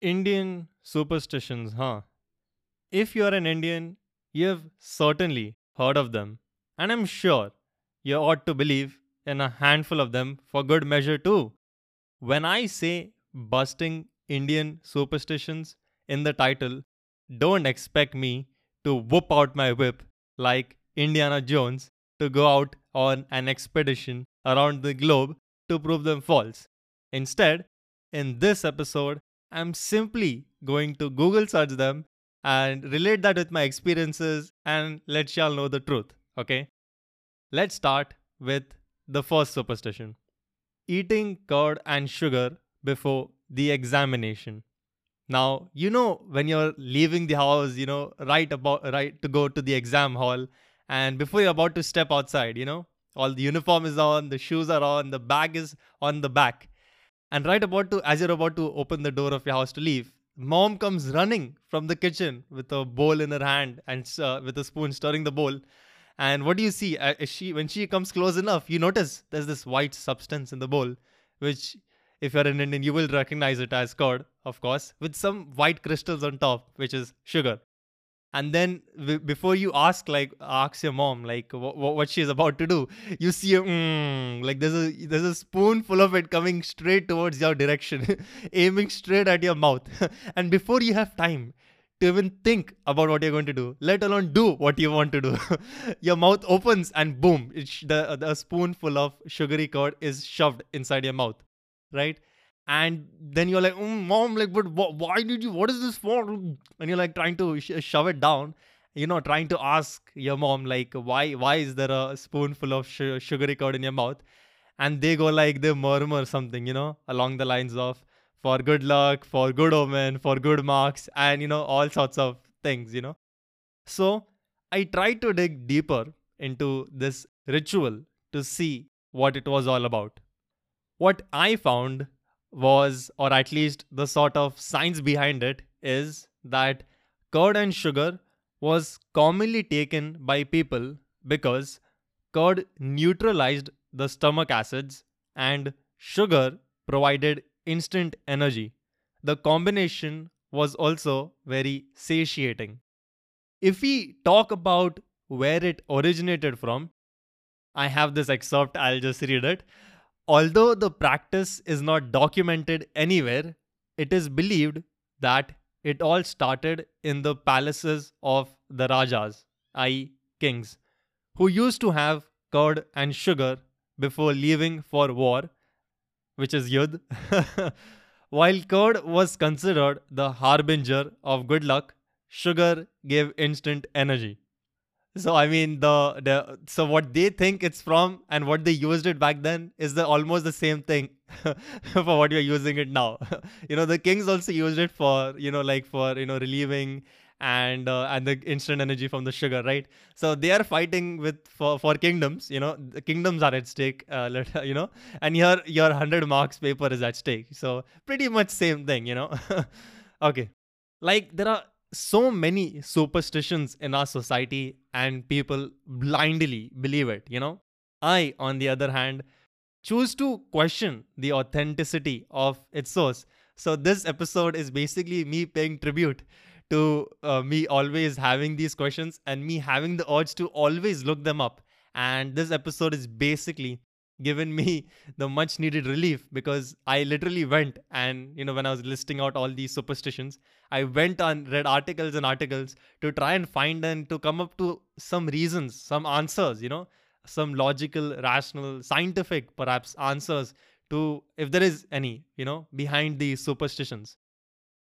Indian superstitions, huh? If you're an Indian, you've certainly heard of them. And I'm sure you ought to believe in a handful of them for good measure too. When I say busting Indian superstitions in the title, don't expect me to whoop out my whip like Indiana Jones to go out on an expedition around the globe to prove them false. Instead, in this episode, I'm simply going to Google search them and relate that with my experiences and let y'all know the truth. Okay? Let's start with the first superstition eating curd and sugar before the examination. Now, you know, when you're leaving the house, you know, right about right to go to the exam hall, and before you're about to step outside, you know, all the uniform is on, the shoes are on, the bag is on the back. And right about to, as you're about to open the door of your house to leave, mom comes running from the kitchen with a bowl in her hand and uh, with a spoon stirring the bowl. And what do you see? Uh, she when she comes close enough, you notice there's this white substance in the bowl, which if you're an Indian, you will recognize it as curd, of course, with some white crystals on top, which is sugar and then before you ask like ask your mom like w- w- what she's about to do you see a, mm, like there's a there's a spoonful of it coming straight towards your direction aiming straight at your mouth. And before you have time to even think about what you're going to do let alone do what you want to do your mouth opens and boom sh- the, the spoonful of sugary curd is shoved inside your mouth right and then you're like, mm, mom, like, but wh- why did you? What is this for? And you're like trying to sh- shove it down. You know, trying to ask your mom like, why? Why is there a spoonful of sh- sugary curd in your mouth? And they go like they murmur something, you know, along the lines of for good luck, for good omen, for good marks, and you know all sorts of things, you know. So I tried to dig deeper into this ritual to see what it was all about. What I found was, or at least the sort of science behind it, is that curd and sugar was commonly taken by people because curd neutralized the stomach acids and sugar provided instant energy. The combination was also very satiating. If we talk about where it originated from, I have this excerpt, I'll just read it. Although the practice is not documented anywhere, it is believed that it all started in the palaces of the Rajas, i.e., kings, who used to have curd and sugar before leaving for war, which is yud. While curd was considered the harbinger of good luck, sugar gave instant energy. So I mean the the so what they think it's from and what they used it back then is the almost the same thing for what you're using it now. you know the kings also used it for you know like for you know relieving and uh, and the instant energy from the sugar right? So they are fighting with for, for kingdoms you know the kingdoms are at stake uh, you know and your your 100 marks paper is at stake. So pretty much same thing you know. Okay. Like there are so many superstitions in our society and people blindly believe it, you know. I, on the other hand, choose to question the authenticity of its source. So, this episode is basically me paying tribute to uh, me always having these questions and me having the urge to always look them up. And this episode is basically given me the much needed relief because I literally went and, you know, when I was listing out all these superstitions, I went on, read articles and articles to try and find and to come up to some reasons, some answers, you know, some logical, rational, scientific, perhaps, answers to, if there is any, you know, behind these superstitions.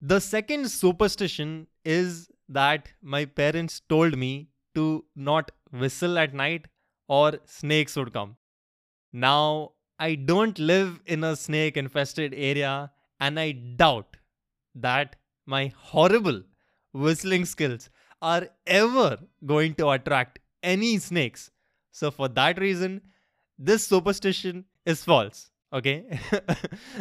The second superstition is that my parents told me to not whistle at night or snakes would come. Now, I don't live in a snake infested area, and I doubt that my horrible whistling skills are ever going to attract any snakes. So, for that reason, this superstition is false. Okay,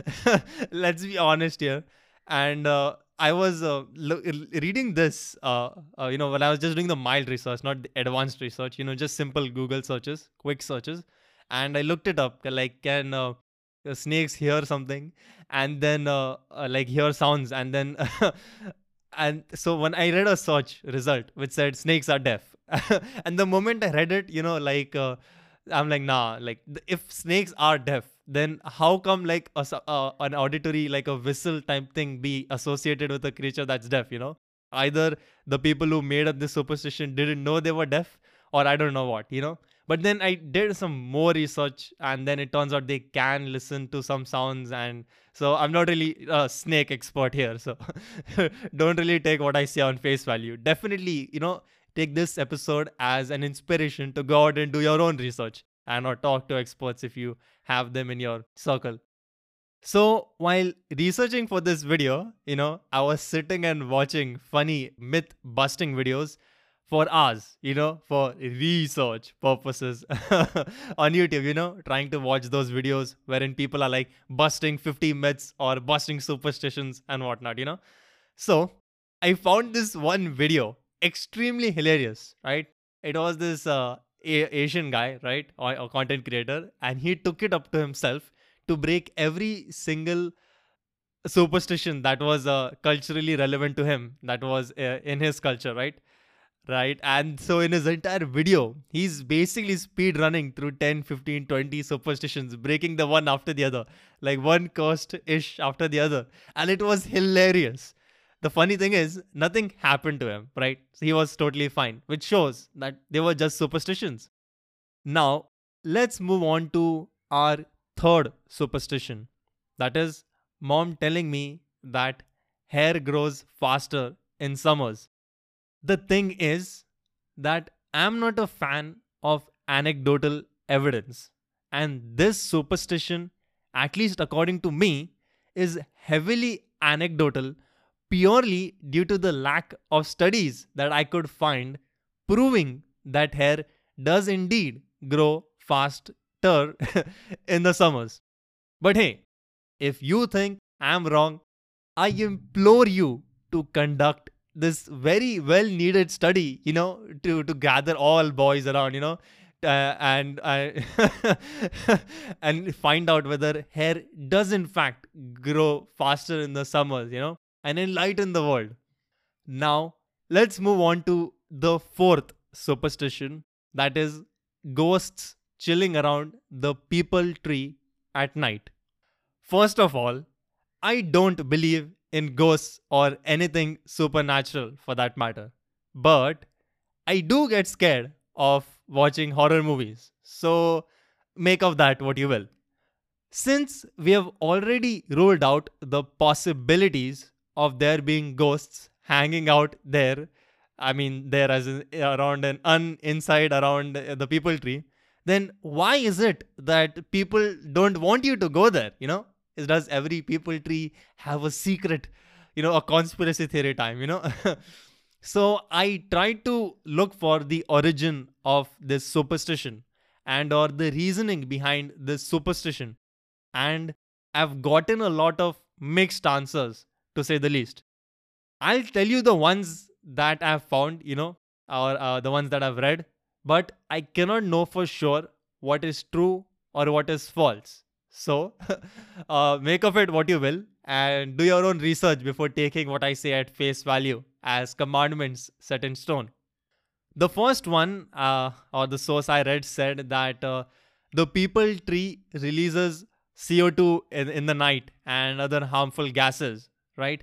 let's be honest here. And uh, I was uh, lo- reading this, uh, uh, you know, when I was just doing the mild research, not the advanced research, you know, just simple Google searches, quick searches and I looked it up. Like, can uh, uh, snakes hear something and then uh, uh, like hear sounds and then and so when i read a search result which said snakes are deaf and the moment i read it you know like uh, i'm like nah like if snakes are deaf then how come like a, uh, an auditory like a whistle type thing be associated with a creature that's deaf you know either the people who made up this superstition didn't know they were deaf or i don't know what you know but then i did some more research and then it turns out they can listen to some sounds and so i'm not really a snake expert here so don't really take what i say on face value. Definitely you know take this episode as an inspiration to go out and do your own research and or talk to experts if you have them in your circle. So while researching for this video you know i was sitting and watching funny myth busting videos for us, you know, for research purposes on YouTube, you know, trying to watch those videos wherein people are like busting 50 myths or busting superstitions and whatnot, you know. So I found this one video extremely hilarious, right? It was this uh, a- Asian guy, right, or a content creator, and he took it up to himself to break every single superstition that was uh, culturally relevant to him, that was uh, in his culture, right? Right? And so in his entire video he's basically speed running through 10 15 20 superstitions breaking the one after the other. Like one cursed ish after the other. And it was hilarious. The funny thing is nothing happened to him right? So he was totally fine which shows that they were just superstitions. Now let's move on to our third superstition. That is mom telling me that hair grows faster in summers the thing is that I'm not a fan of anecdotal evidence. And this superstition, at least according to me, is heavily anecdotal purely due to the lack of studies that I could find proving that hair does indeed grow faster in the summers. But hey, if you think I'm wrong, I implore you to conduct this very well needed study, you know, to to gather all boys around, you know, uh, and uh, and find out whether hair does in fact grow faster in the summers, you know, and enlighten the world. Now, let's move on to the fourth superstition that is ghosts chilling around the peepal tree at night. First of all, I don't believe in ghosts or anything supernatural for that matter. But I do get scared of watching horror movies. So make of that what you will. Since we have already ruled out the possibilities of there being ghosts hanging out there, I mean, there as in, around an un inside around the peepal tree, then why is it that people don't want you to go there? You know, does every peepal tree have a secret you know a conspiracy theory time you know? So i tried to look for the origin of this superstition and or the reasoning behind this superstition. And i've gotten a lot of mixed answers to say the least. I'll tell you the ones that i've found you know or uh, the ones that i've read but i cannot know for sure what is true or what is false so, uh, make of it what you will and do your own research before taking what I say at face value as commandments set in stone. The first one, uh, or the source I read, said that uh, the peepal tree releases CO2 in, in the night and other harmful gases, right?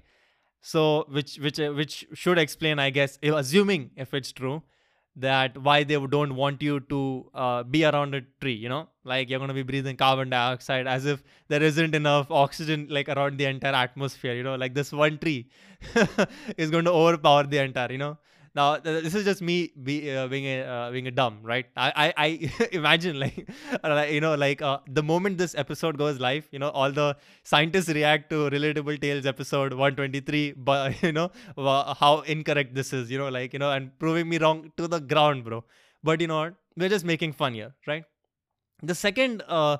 So, which which which should explain, I guess, assuming if it's true, that why they don't want you to uh, be around a tree you know? Like you're going to be breathing carbon dioxide as if there isn't enough oxygen like around the entire atmosphere you know? Like this one tree is going to overpower the entire you know now this is just me be, uh, being a uh, being a dumb, right? I I, I imagine like you know like uh, the moment this episode goes live, you know all the scientists react to relatable tales episode 123, but you know how incorrect this is, you know like you know and proving me wrong to the ground, bro. But you know what? We're just making fun here, right? The second uh,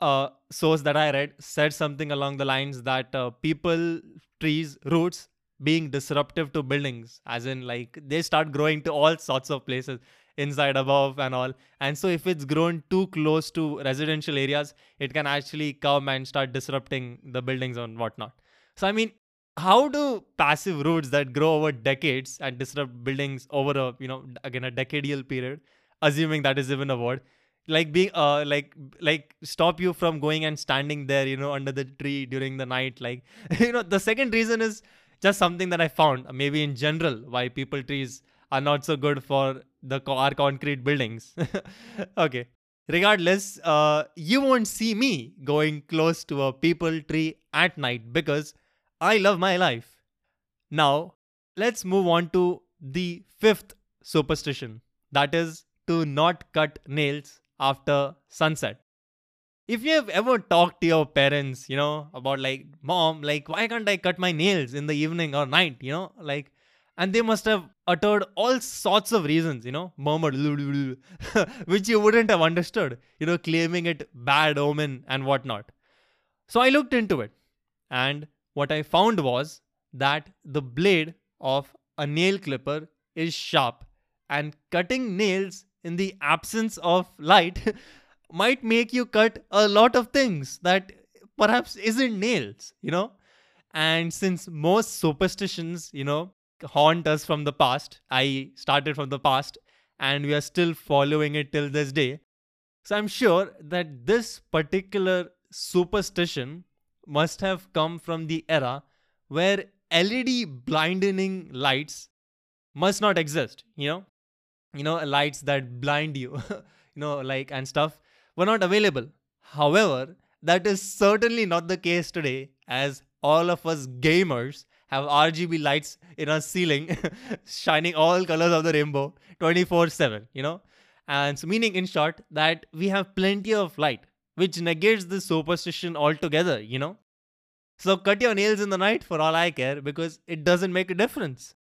uh, source that I read said something along the lines that uh, peepal, trees, roots being disruptive to buildings as in like they start growing to all sorts of places inside above and all. And so if it's grown too close to residential areas, it can actually come and start disrupting the buildings and whatnot. So I mean, how do passive roots that grow over decades and disrupt buildings over a you know again a decadal period, assuming that is even a word, like being uh like like stop you from going and standing there you know under the tree during the night like you know the second reason is just something that i found maybe in general why peepal trees are not so good for the our concrete buildings. Okay. Regardless uh you won't see me going close to a peepal tree at night because i love my life. Now let's move on to the fifth superstition. That is to not cut nails after sunset. If you have ever talked to your parents, you know, about like, mom, like, why can't I cut my nails in the evening or night, you know, like, and they must have uttered all sorts of reasons, you know, murmured, which you wouldn't have understood, you know, claiming it bad omen and whatnot. So I looked into it, and what I found was that the blade of a nail clipper is sharp, and cutting nails in the absence of light might make you cut a lot of things that perhaps isn't nails, you know? And since most superstitions, you know, haunt us from the past, I started from the past and we are still following it till this day. So I'm sure that this particular superstition must have come from the era where LED blinding lights must not exist, you know? you know lights that blind you you know like and stuff were not available. However that is certainly not the case today as all of us gamers have rgb lights in our ceiling shining all colors of the rainbow 24 7 you know? And so meaning in short that we have plenty of light which negates the superstition altogether you know? So cut your nails in the night for all i care because it doesn't make a difference.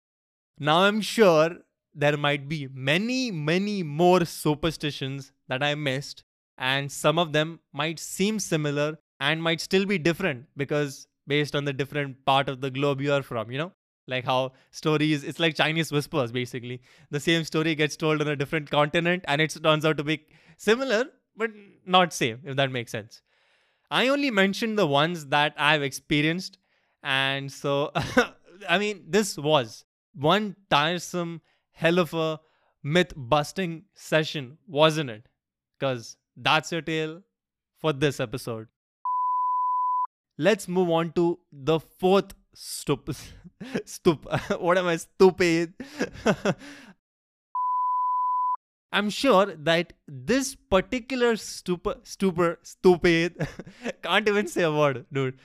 Now i'm sure there might be many, many more superstitions that I missed, and some of them might seem similar and might still be different because based on the different part of the globe you are from, you know? Like how stories, it's like Chinese whispers basically. The same story gets told on a different continent and it turns out to be similar, but not same, if that makes sense. I only mentioned the ones that I've experienced. And so, I mean, this was one tiresome hell of a myth busting session, wasn't it? Because that's your tale for this episode. Let's move on to the fourth stup. stup. what am I stupid? I'm sure that this particular stupor, stupor, stupid, can't even say a word, dude.